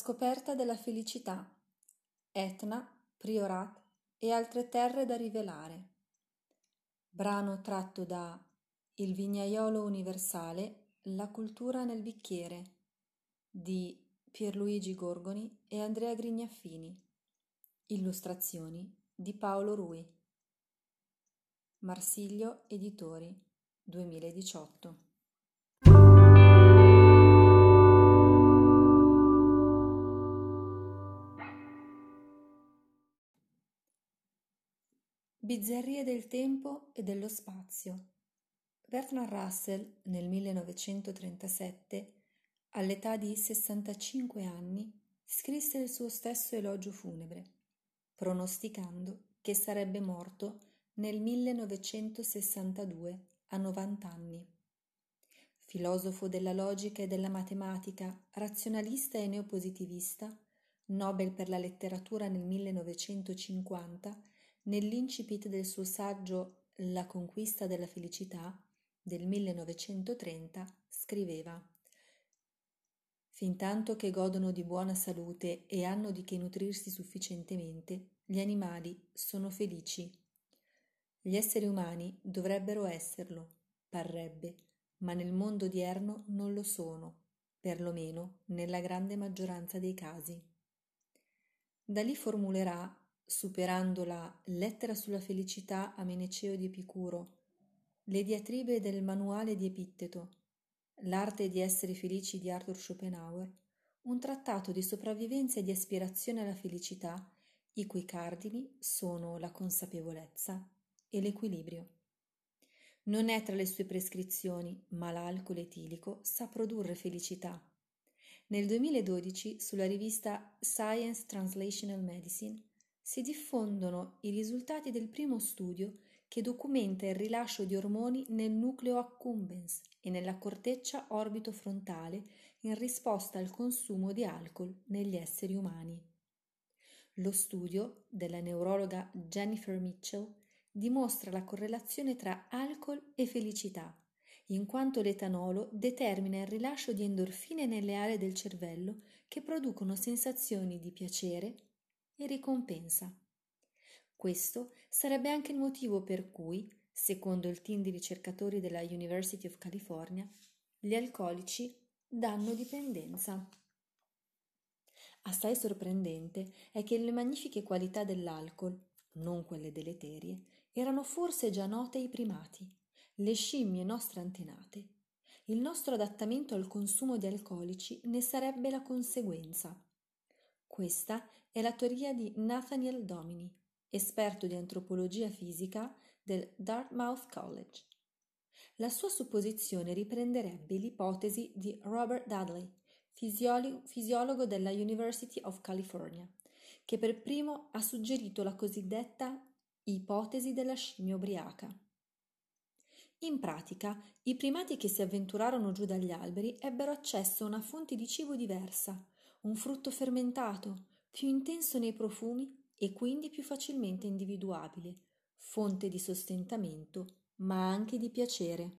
Scoperta della felicità. Etna, Priorat e altre terre da rivelare. Brano tratto da Il vignaiolo universale, la cultura nel bicchiere di Pierluigi Gorgoni e Andrea Grignaffini. Illustrazioni di Paolo Rui. Marsiglio Editori 2018. Bizzarrie del tempo e dello spazio. Bertrand Russell nel 1937, all'età di 65 anni, scrisse il suo stesso elogio funebre, pronosticando che sarebbe morto nel 1962 a 90 anni. Filosofo della logica e della matematica, razionalista e neopositivista, Nobel per la letteratura nel 1950, nell'incipit del suo saggio La conquista della felicità del 1930 scriveva Fintanto che godono di buona salute e hanno di che nutrirsi sufficientemente, gli animali sono felici. Gli esseri umani dovrebbero esserlo, parrebbe, ma nel mondo odierno non lo sono, perlomeno nella grande maggioranza dei casi. Da lì formulerà superando la Lettera sulla felicità a Meneceo di Epicuro, le diatribe del Manuale di Epitteto, L'arte di essere felici di Arthur Schopenhauer, un trattato di sopravvivenza e di aspirazione alla felicità, i cui cardini sono la consapevolezza e l'equilibrio. Non è tra le sue prescrizioni, ma l'alcol etilico sa produrre felicità. Nel 2012, sulla rivista Science Translational Medicine, si diffondono i risultati del primo studio che documenta il rilascio di ormoni nel nucleo accumbens e nella corteccia orbitofrontale in risposta al consumo di alcol negli esseri umani. Lo studio della neurologa Jennifer Mitchell dimostra la correlazione tra alcol e felicità, in quanto l'etanolo determina il rilascio di endorfine nelle aree del cervello che producono sensazioni di piacere, e ricompensa. Questo sarebbe anche il motivo per cui, secondo il team di ricercatori della University of California, gli alcolici danno dipendenza. Assai sorprendente è che le magnifiche qualità dell'alcol, non quelle deleterie, erano forse già note ai primati, le scimmie nostre antenate. Il nostro adattamento al consumo di alcolici ne sarebbe la conseguenza. Questa è la teoria di Nathaniel Domini, esperto di antropologia fisica del Dartmouth College. La sua supposizione riprenderebbe l'ipotesi di Robert Dudley, fisiologo, fisiologo della University of California, che per primo ha suggerito la cosiddetta ipotesi della scimmia ubriaca. In pratica, i primati che si avventurarono giù dagli alberi ebbero accesso a una fonte di cibo diversa, un frutto fermentato, più intenso nei profumi e quindi più facilmente individuabile, fonte di sostentamento, ma anche di piacere.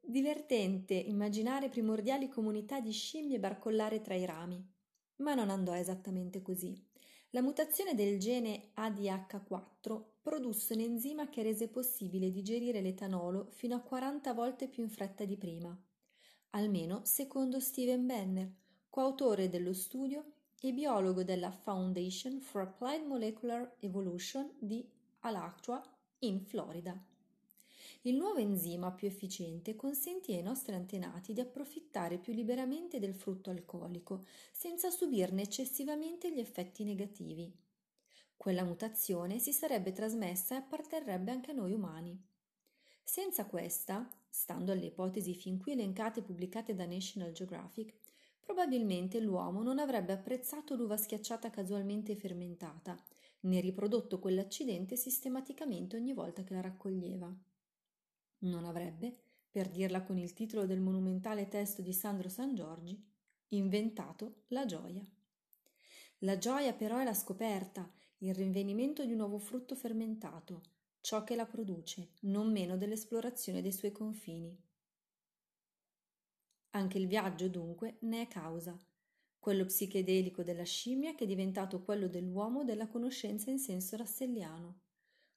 Divertente immaginare primordiali comunità di scimmie barcollare tra i rami, ma non andò esattamente così. La mutazione del gene ADH4 produsse un enzima che rese possibile digerire l'etanolo fino a 40 volte più in fretta di prima, almeno secondo Steven Benner, coautore dello studio e biologo della Foundation for Applied Molecular Evolution di Alachua in Florida. Il nuovo enzima più efficiente consentì ai nostri antenati di approfittare più liberamente del frutto alcolico, senza subirne eccessivamente gli effetti negativi. Quella mutazione si sarebbe trasmessa e apparterrebbe anche a noi umani. Senza questa, stando alle ipotesi fin qui elencate e pubblicate da National Geographic, probabilmente l'uomo non avrebbe apprezzato l'uva schiacciata casualmente fermentata, né riprodotto quell'accidente sistematicamente ogni volta che la raccoglieva non avrebbe, per dirla con il titolo del monumentale testo di Sandro San Giorgi, inventato la gioia. La gioia però è la scoperta, il rinvenimento di un nuovo frutto fermentato, ciò che la produce, non meno dell'esplorazione dei suoi confini. Anche il viaggio, dunque, ne è causa, quello psichedelico della scimmia che è diventato quello dell'uomo della conoscenza in senso rasselliano.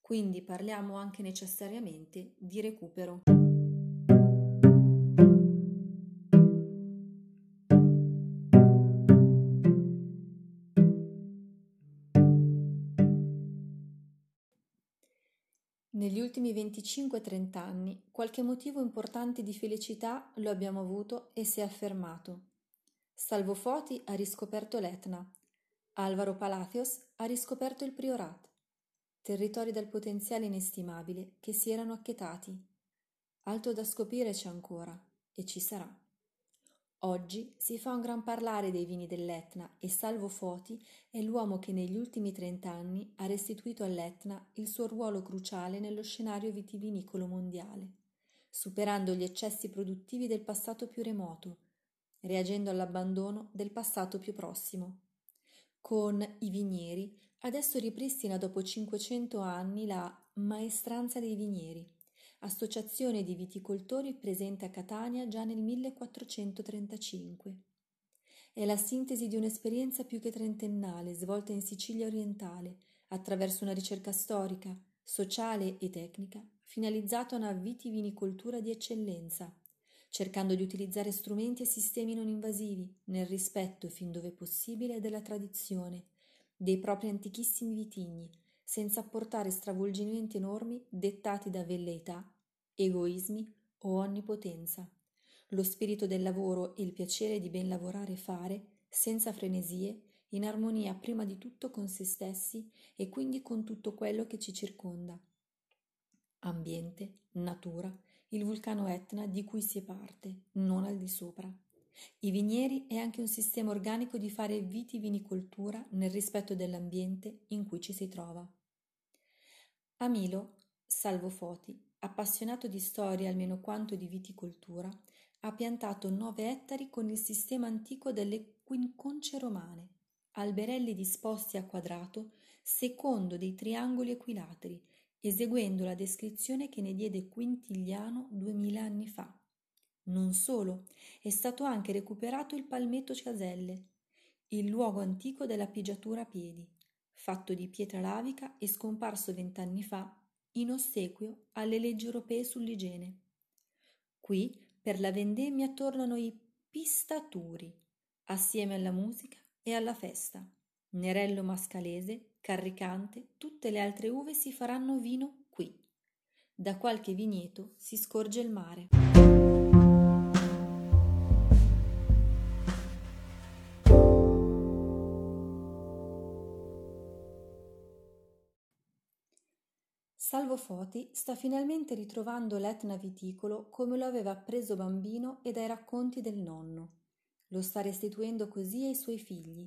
Quindi parliamo anche necessariamente di recupero. Negli ultimi 25-30 anni qualche motivo importante di felicità lo abbiamo avuto e si è affermato. Salvo Foti ha riscoperto l'Etna, Alvaro Palacios ha riscoperto il Priorat, territori dal potenziale inestimabile che si erano acchietati. Altro da scoprire c'è ancora e ci sarà. Oggi si fa un gran parlare dei vini dell'Etna e Salvo Foti è l'uomo che negli ultimi trent'anni ha restituito all'Etna il suo ruolo cruciale nello scenario vitivinicolo mondiale, superando gli eccessi produttivi del passato più remoto, reagendo all'abbandono del passato più prossimo. Con i vinieri adesso ripristina dopo 500 anni la maestranza dei vinieri associazione di viticoltori presente a Catania già nel 1435. È la sintesi di un'esperienza più che trentennale svolta in Sicilia orientale attraverso una ricerca storica, sociale e tecnica finalizzata a una vitivinicoltura di eccellenza, cercando di utilizzare strumenti e sistemi non invasivi nel rispetto, fin dove possibile, della tradizione, dei propri antichissimi vitigni, senza apportare stravolgimenti enormi dettati da velleità, egoismi o onnipotenza. Lo spirito del lavoro e il piacere di ben lavorare e fare, senza frenesie, in armonia prima di tutto con se stessi e quindi con tutto quello che ci circonda. Ambiente, natura, il vulcano Etna di cui si è parte, non al di sopra. I vinieri è anche un sistema organico di fare vitivinicoltura nel rispetto dell'ambiente in cui ci si trova. A Milo, salvo Foti, appassionato di storia almeno quanto di viticoltura, ha piantato nove ettari con il sistema antico delle quinconce romane, alberelli disposti a quadrato secondo dei triangoli equilateri, eseguendo la descrizione che ne diede Quintiliano duemila anni fa. Non solo, è stato anche recuperato il palmetto Caselle, il luogo antico della pigiatura a piedi, fatto di pietra lavica e scomparso vent'anni fa in ossequio alle leggi europee sull'igiene. Qui per la vendemmia tornano i pistaturi, assieme alla musica e alla festa. Nerello mascalese, carricante, tutte le altre uve si faranno vino qui. Da qualche vigneto si scorge il mare. Foti sta finalmente ritrovando l'Etna viticolo come lo aveva appreso bambino e dai racconti del nonno. Lo sta restituendo così ai suoi figli.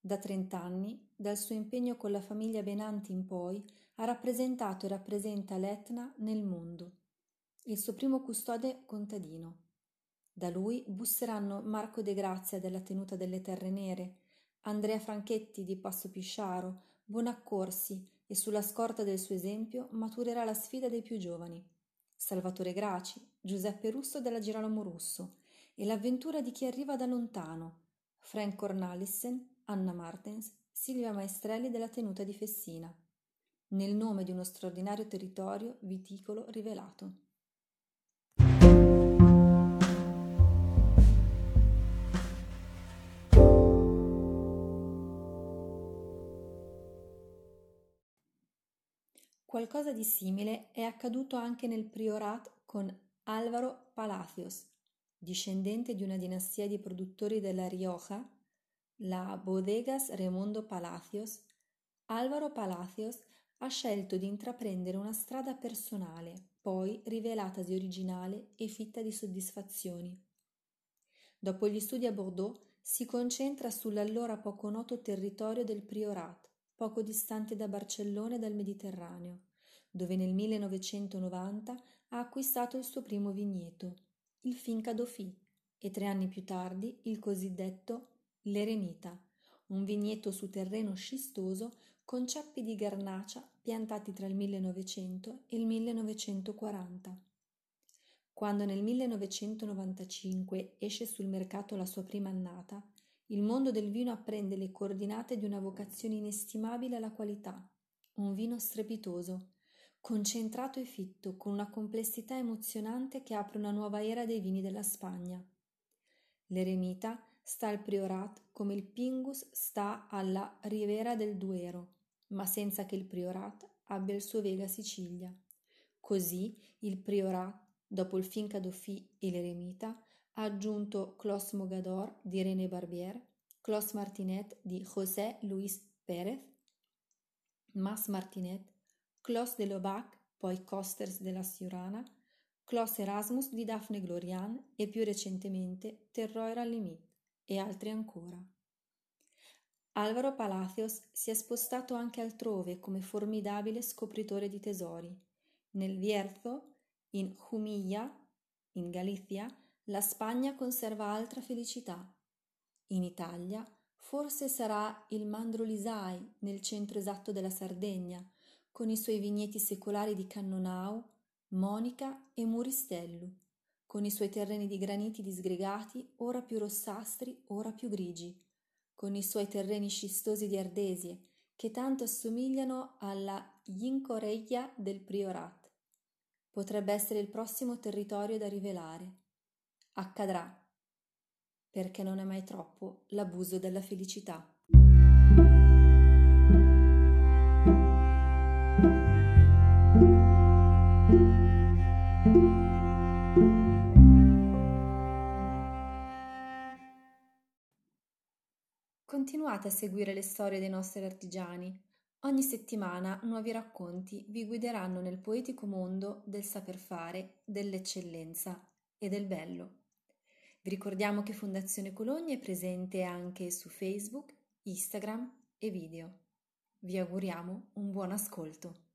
Da trent'anni, dal suo impegno con la famiglia Benanti in poi, ha rappresentato e rappresenta l'Etna nel mondo. Il suo primo custode contadino. Da lui busseranno Marco De Grazia della Tenuta delle Terre Nere, Andrea Franchetti di Passo Pisciaro, Bonaccorsi, e sulla scorta del suo esempio maturerà la sfida dei più giovani. Salvatore Graci, Giuseppe Russo della Girolamo Russo e l'avventura di chi arriva da lontano, Frank Cornalissen, Anna Martens, Silvia Maestrelli della tenuta di Fessina, nel nome di uno straordinario territorio viticolo rivelato. Qualcosa di simile è accaduto anche nel priorat con Álvaro Palacios, discendente di una dinastia di produttori della Rioja, la Bodegas Remondo Palacios. Álvaro Palacios ha scelto di intraprendere una strada personale, poi rivelatasi originale e fitta di soddisfazioni. Dopo gli studi a Bordeaux si concentra sull'allora poco noto territorio del Priorat, poco distante da Barcellona e dal Mediterraneo, dove nel 1990 ha acquistato il suo primo vigneto, il Finca Dauphy, e tre anni più tardi il cosiddetto L'Eremita, un vigneto su terreno scistoso con ceppi di garnacia piantati tra il 1900 e il 1940. Quando nel 1995 esce sul mercato la sua prima annata, il mondo del vino apprende le coordinate di una vocazione inestimabile alla qualità, un vino strepitoso, concentrato e fitto, con una complessità emozionante che apre una nuova era dei vini della Spagna. L'eremita sta al Priorat come il Pingus sta alla Riviera del Duero, ma senza che il Priorat abbia il suo Vega Sicilia. Così il Priorat, dopo il Finca Dauphy e l'Eremita, ha aggiunto Clos Mogador di René Barbier, Clos Martinet di José Luis Pérez, Mas Martinet, Clos de Lobac, poi Costers della Siurana, Clos Erasmus di Daphne Glorian e più recentemente Terroir al Limit e altri ancora. Alvaro Palacios si è spostato anche altrove come formidabile scopritore di tesori. Nel Vierzo, in Jumilla, in Galizia, la Spagna conserva altra felicità. In Italia, forse sarà il Mandrolisai, nel centro esatto della Sardegna, con i suoi vigneti secolari di Cannonau, Monica e Muristellu, con i suoi terreni di graniti disgregati, ora più rossastri, ora più grigi, con i suoi terreni scistosi di ardesie, che tanto assomigliano alla Jincoreglia del Priorat. Potrebbe essere il prossimo territorio da rivelare. Accadrà, perché non è mai troppo l'abuso della felicità. Continuate a seguire le storie dei nostri artigiani. Ogni settimana nuovi racconti vi guideranno nel poetico mondo del saper fare, dell'eccellenza e del bello. Vi ricordiamo che Fondazione Cologna è presente anche su Facebook, Instagram e video. Vi auguriamo un buon ascolto.